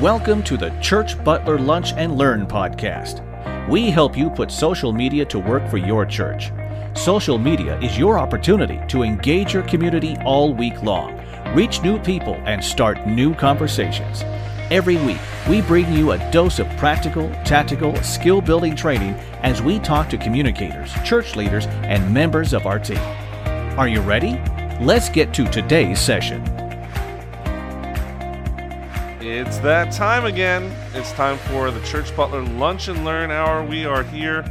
Welcome to the Church Butler Lunch and Learn podcast. We help you put social media to work for your church. Social media is your opportunity to engage your community all week long, reach new people, and start new conversations. Every week, we bring you a dose of practical, tactical, skill building training as we talk to communicators, church leaders, and members of our team. Are you ready? Let's get to today's session. It's that time again. It's time for the Church Butler Lunch and Learn Hour. We are here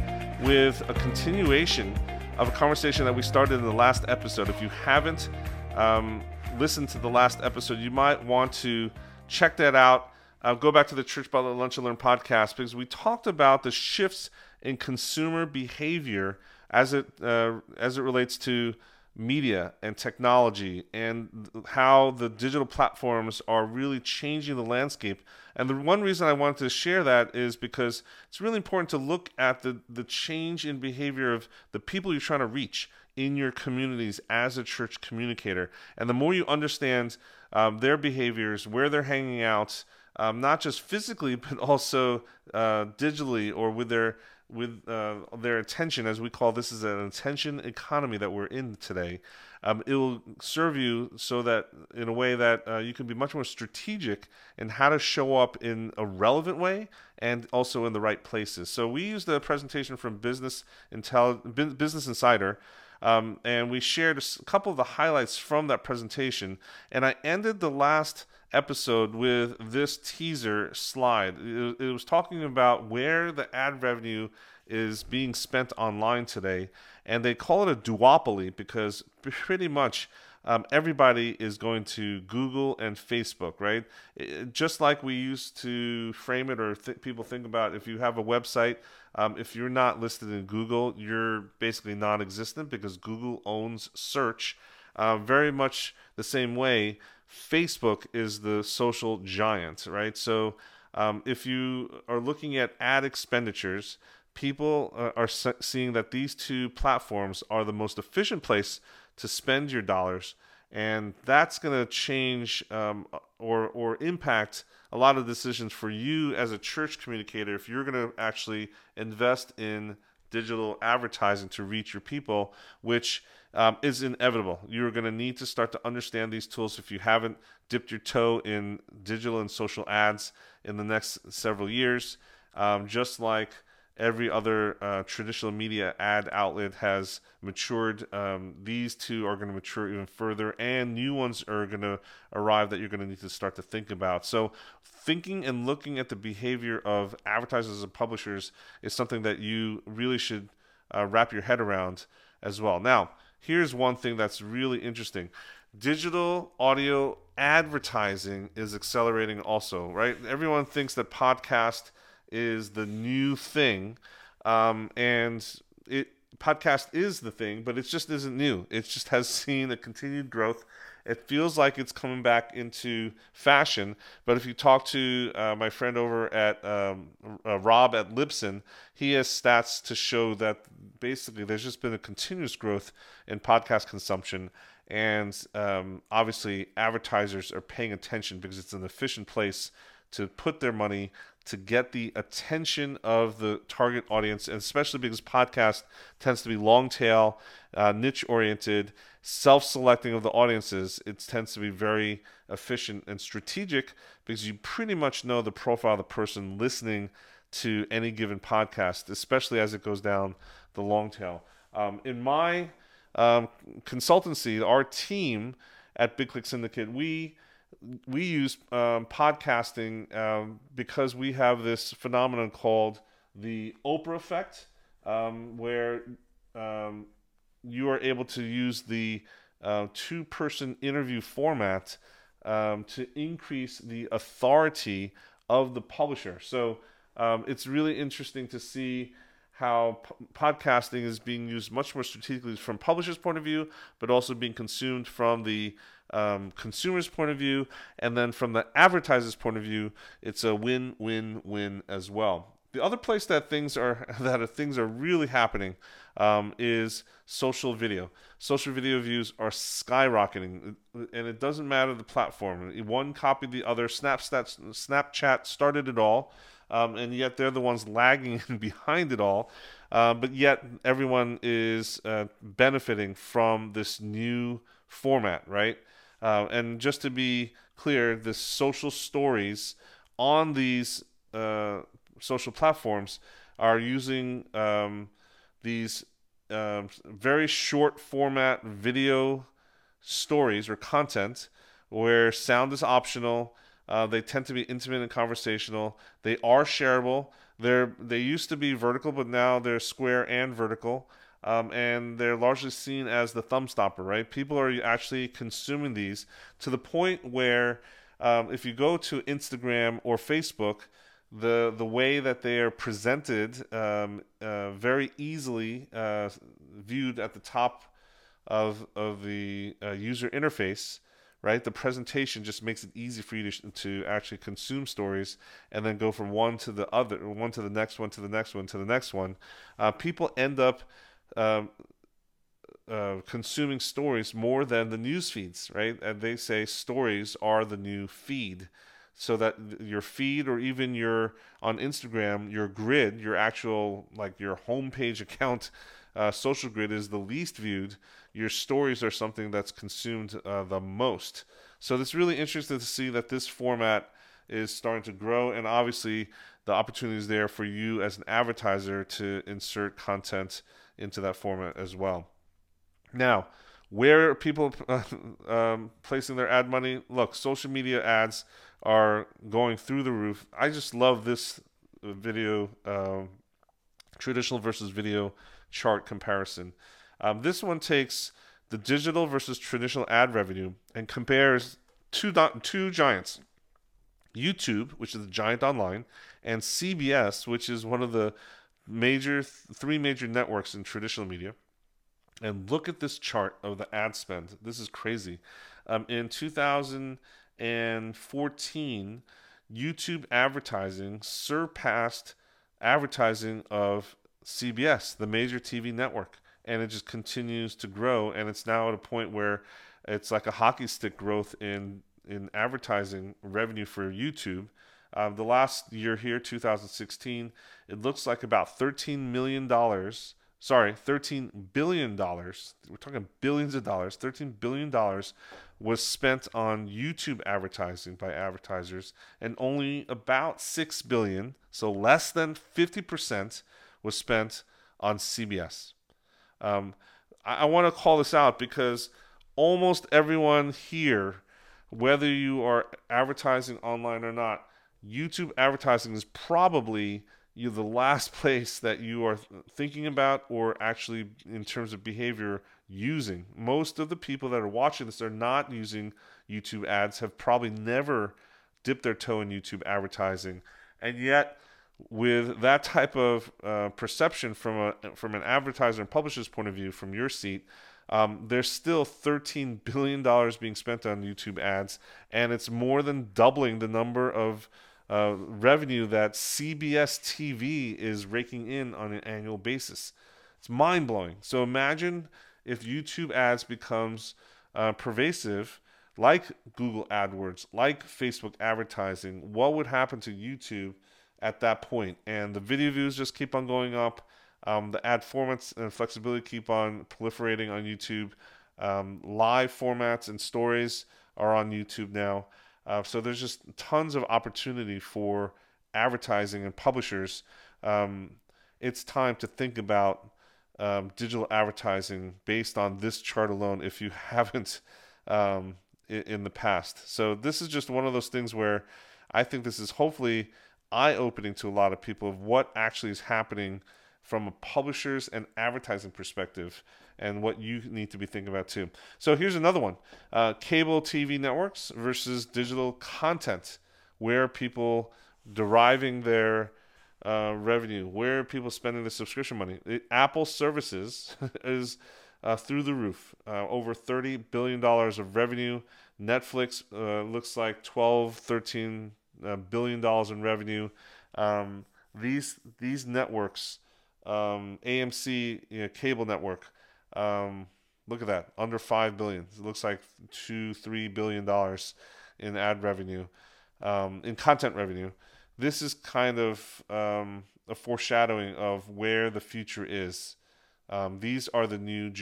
with a continuation of a conversation that we started in the last episode. If you haven't um, listened to the last episode, you might want to check that out. Uh, go back to the Church Butler Lunch and Learn podcast because we talked about the shifts in consumer behavior as it uh, as it relates to media and technology and how the digital platforms are really changing the landscape. And the one reason I wanted to share that is because it's really important to look at the, the change in behavior of the people you're trying to reach in your communities as a church communicator. And the more you understand um, their behaviors, where they're hanging out, um, not just physically, but also uh, digitally or with their with uh, their attention, as we call this is an attention economy that we're in today. Um, it will serve you so that in a way that uh, you can be much more strategic in how to show up in a relevant way and also in the right places. So we used a presentation from Business Intel Business Insider. Um, and we shared a couple of the highlights from that presentation. And I ended the last episode with this teaser slide. It, was talking about where the ad revenue is being spent online today, and they call it a duopoly because pretty much um, everybody is going to Google and Facebook, right? It, just like we used to frame it, or th- people think about if you have a website, um, if you're not listed in Google, you're basically non existent because Google owns search. Uh, very much the same way Facebook is the social giant, right? So um, if you are looking at ad expenditures, people uh, are seeing that these two platforms are the most efficient place to spend your dollars, and that's going to change um, or or impact a lot of decisions for you as a church communicator if you're going to actually invest in digital advertising to reach your people, which um, is inevitable. You're going to need to start to understand these tools if you haven't dipped your toe in digital and social ads in the next several years. Um, just like every other uh, traditional media ad outlet has matured, um, these two are going to mature even further, and new ones are going to arrive that you're going to need to start to think about. So, thinking and looking at the behavior of advertisers and publishers is something that you really should uh, wrap your head around as well. Now, here's one thing that's really interesting digital audio advertising is accelerating also, right? Everyone thinks that podcast is the new thing, um, and it podcast is the thing, but it just isn't new. It just has seen a continued growth it feels like it's coming back into fashion. But if you talk to uh, my friend over at um, uh, Rob at Libsyn, he has stats to show that basically there's just been a continuous growth in podcast consumption. And um, obviously, advertisers are paying attention because it's an efficient place to put their money to get the attention of the target audience, and especially because podcast tends to be long tail, uh, niche oriented, self selecting of the audiences. It tends to be very efficient and strategic because you pretty much know the profile of the person listening to any given podcast, especially as it goes down the long tail. Um, in my um, consultancy, our team at Big Click Syndicate, we we use um, podcasting um, because we have this phenomenon called the Oprah effect, um, where um, you are able to use the uh, two person interview format um, to increase the authority of the publisher. So um, it's really interesting to see how p- podcasting is being used much more strategically from publisher's point of view, but also being consumed from the um, consumer's point of view, and then from the advertiser's point of view, it's a win-win-win as well. the other place that things are that things are really happening um, is social video. Social video views are skyrocketing, and it doesn't matter the platform. One copied the other. Snapchat, Snapchat started it all, um, and yet they're the ones lagging behind it all. Uh, but yet everyone is uh, benefiting from this new format, right? Uh, and just to be clear, the social stories on these uh, social platforms are using um, these um, very short format video stories or content where sound is optional. Uh, they tend to be intimate and conversational. They are shareable. They're they used to be vertical, but now they're square and vertical. Um, and they're largely seen as the thumb stopper, right? People are actually consuming these to the point where um, if you go to Instagram or Facebook, the the way that they are presented um, uh, very easily uh, viewed at the top of of the uh, user interface right? The presentation just makes it easy for you to, to actually consume stories and then go from one to the other one to the next one to the next one to the next one. Uh, people end up um, uh, consuming stories more than the news feeds right? And they say stories are the new feed. So that your feed or even your on Instagram, your grid, your actual like your homepage account uh, social grid is the least viewed. Your stories are something that's consumed uh, the most. So it's really interesting to see that this format is starting to grow, and obviously the opportunity is there for you as an advertiser to insert content into that format as well. Now, where are people uh, um, placing their ad money? Look, social media ads are going through the roof. I just love this video, um, traditional versus video chart comparison. Um, this one takes the digital versus traditional ad revenue and compares two two giants, YouTube, which is the giant online, and CBS, which is one of the major three major networks in traditional media. And look at this chart of the ad spend. This is crazy. Um, in 2014, YouTube advertising surpassed advertising of CBS, the major TV network, and it just continues to grow. And it's now at a point where it's like a hockey stick growth in in advertising revenue for YouTube. Um, the last year here, 2016, it looks like about 13 million dollars. Sorry, 13 billion dollars. We're talking billions of dollars. 13 billion dollars was spent on YouTube advertising by advertisers, and only about six billion, so less than fifty percent, was spent on CBS. Um, I, I want to call this out because almost everyone here, whether you are advertising online or not, YouTube advertising is probably you the last place that you are thinking about or actually in terms of behavior using. Most of the people that are watching this are not using YouTube ads, have probably never dipped their toe in YouTube advertising. And yet, with that type of uh, perception from a from an advertiser and publisher's point of view, from your seat, um, there's still 13 billion dollars being spent on YouTube ads, and it's more than doubling the number of uh, revenue that CBS TV is raking in on an annual basis. It's mind blowing. So imagine if YouTube ads becomes uh, pervasive, like Google AdWords, like Facebook advertising, what would happen to YouTube at that point? And the video views just keep on going up. Um, the ad formats and flexibility keep on proliferating on YouTube. Um, live formats and stories are on YouTube now. Uh, so there's just tons of opportunity for advertising and publishers. Um, it's time to think about um, digital advertising based on this chart alone if you haven't um, in, in, the past. So this is just one of those things where I think this is hopefully eye opening to a lot of people of what actually is happening from a publisher's and advertising perspective and what you need to be thinking about too. So here's another one uh, cable TV networks versus digital content, where people deriving their uh, revenue, where people spending the subscription money? It, Apple services is uh, through the roof, uh, over $30 billion of revenue. Netflix uh, looks like 12, 13 uh, billion dollars in revenue. Um, these these networks, um, AMC you know, cable network, um, look at that, under five billion. It looks like two, three billion dollars in ad revenue, um, in content revenue. This is kind of um, a foreshadowing of where the future is. Um, these are the new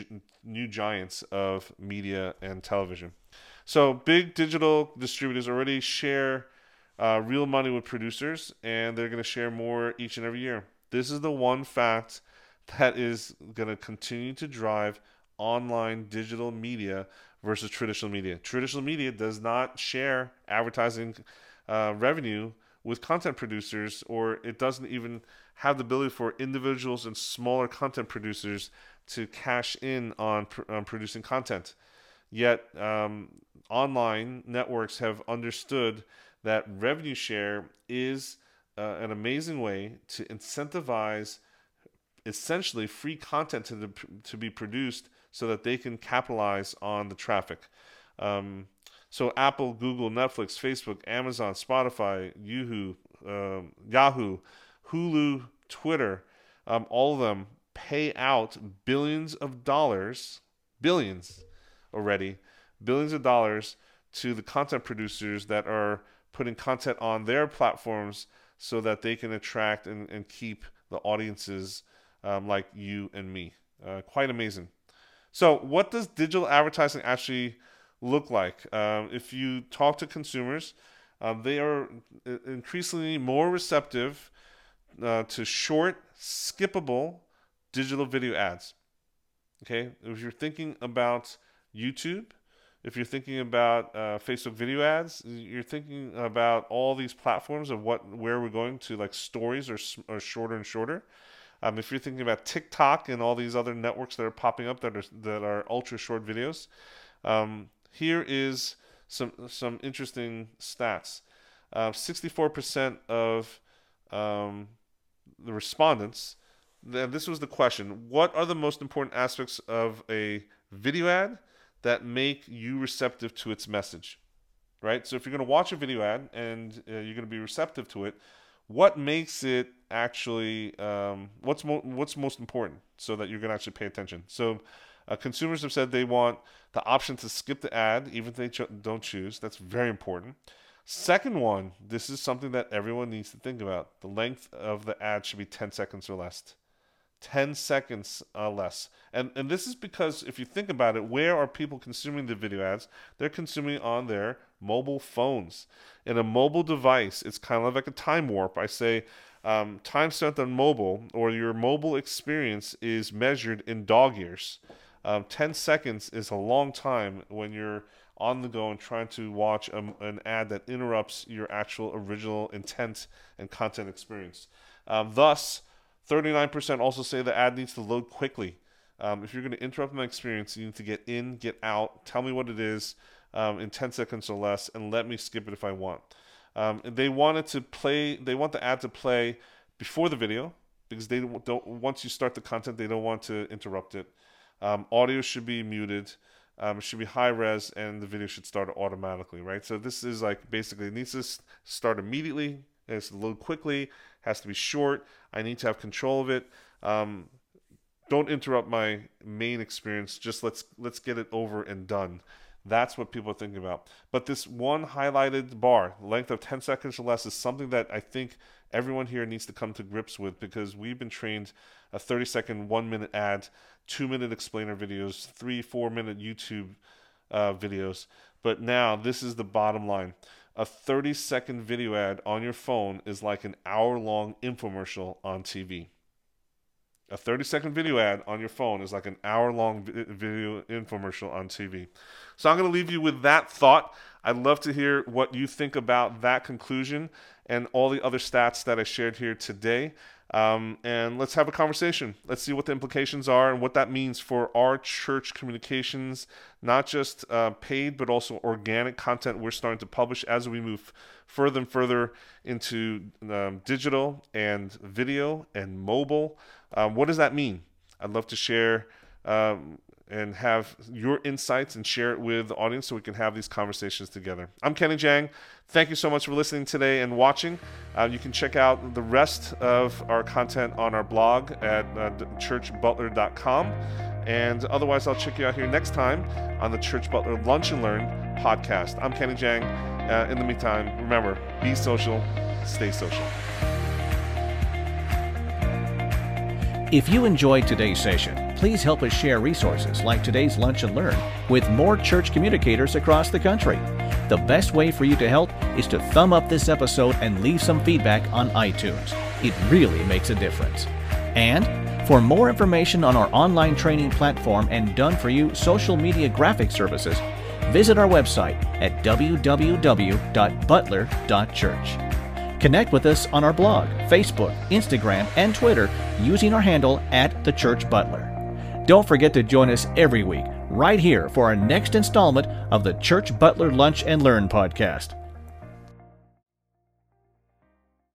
new giants of media and television. So big digital distributors already share uh, real money with producers, and they're going to share more each and every year. This is the one fact that is going to continue to drive online digital media versus traditional media. Traditional media does not share advertising uh, revenue with content producers, or it doesn't even have the ability for individuals and smaller content producers to cash in on, on producing content. Yet, um, online networks have understood that revenue share is uh, an amazing way to incentivize essentially free content to, the, to be produced so that they can capitalize on the traffic. Um, so Apple, Google, Netflix, Facebook, Amazon, Spotify, Yahoo, um, Yahoo, Hulu, Twitter, um, all of them pay out billions of dollars, billions already, billions of dollars to the content producers that are putting content on their platforms so that they can attract and, and keep the audiences um, like you and me. Uh, quite amazing. So, what does digital advertising actually look like? Um, if you talk to consumers, um, they are increasingly more receptive uh, to short, skippable digital video ads. Okay, if you're thinking about YouTube, if you're thinking about uh, Facebook video ads, you're thinking about all these platforms of what where we're going to like stories are, or shorter and shorter. Um, if you're thinking about TikTok and all these other networks that are popping up that are that are ultra short videos, um, here is some some interesting stats. Uh, 64% of um, the respondents, and this was the question: What are the most important aspects of a video ad that make you receptive to its message? Right. So if you're going to watch a video ad and uh, you're going to be receptive to it, what makes it actually um, what's mo- what's most important so that you're going to actually pay attention so uh, consumers have said they want the option to skip the ad even if they ch- don't choose that's very important second one this is something that everyone needs to think about the length of the ad should be 10 seconds or less 10 seconds uh, less. And and this is because if you think about it, where are people consuming the video ads? They're consuming on their mobile phones. In a mobile device, it's kind of like a time warp. I say um, time spent on mobile or your mobile experience is measured in dog years. Um, 10 seconds is a long time when you're on the go and trying to watch a, an ad that interrupts your actual original intent and content experience. Um, thus, 39% also say the ad needs to load quickly. Um, if you're going to interrupt my experience, you need to get in, get out, tell me what it is um, in 10 seconds or less, and let me skip it if I want. Um, they wanted to play, they want the ad to play before the video because they don't, once you start the content, they don't want to interrupt it. Um, audio should be muted. Um, it should be high res and the video should start automatically, right? So this is like basically it needs to start immediately, it has to load quickly, has to be short. I need to have control of it. Um, don't interrupt my main experience. Just let's let's get it over and done. That's what people are thinking about. But this one highlighted bar, length of 10 seconds or less, is something that I think everyone here needs to come to grips with because we've been trained a 30 second, one minute ad, two minute explainer videos, three, four minute YouTube uh, videos. But now this is the bottom line a 30 second video ad on your phone is like an hour long infomercial on TV. A 30 second video ad on your phone is like an hour long video infomercial on TV. So I'm going to leave you with that thought. I'd love to hear what you think about that conclusion and all the other stats that I shared here today. Um, and let's have a conversation. Let's see what the implications are and what that means for our church communications, not just uh, paid, but also organic content we're starting to publish as we move further and further into um, digital and video and mobile. Um, what does that mean? I'd love to share um, and have your insights and share it with the audience so we can have these conversations together. I'm Kenny Jahng. Thank you so much for listening today and watching. Uh, you can check out the rest of our content on our blog at uh, churchbutler.com. And otherwise, I'll check you out here next time on the Church Butler Lunch and Learn podcast. I'm Kenny Jahng. Uh, in the meantime, remember be social, stay social. If you enjoyed today's session, please help us share resources like today's Lunch and Learn with more church communicators across the country. The best way for you to help is to thumb up this episode and leave some feedback on iTunes. It really makes a difference. And for more information on our online training platform and done for you social media graphic services, visit our website at www.butler.church. Connect with us on our blog, Facebook, Instagram, and Twitter using our handle at The Church Butler. Don't forget to join us every week right here for our next installment of the Church Butler Lunch and Learn podcast.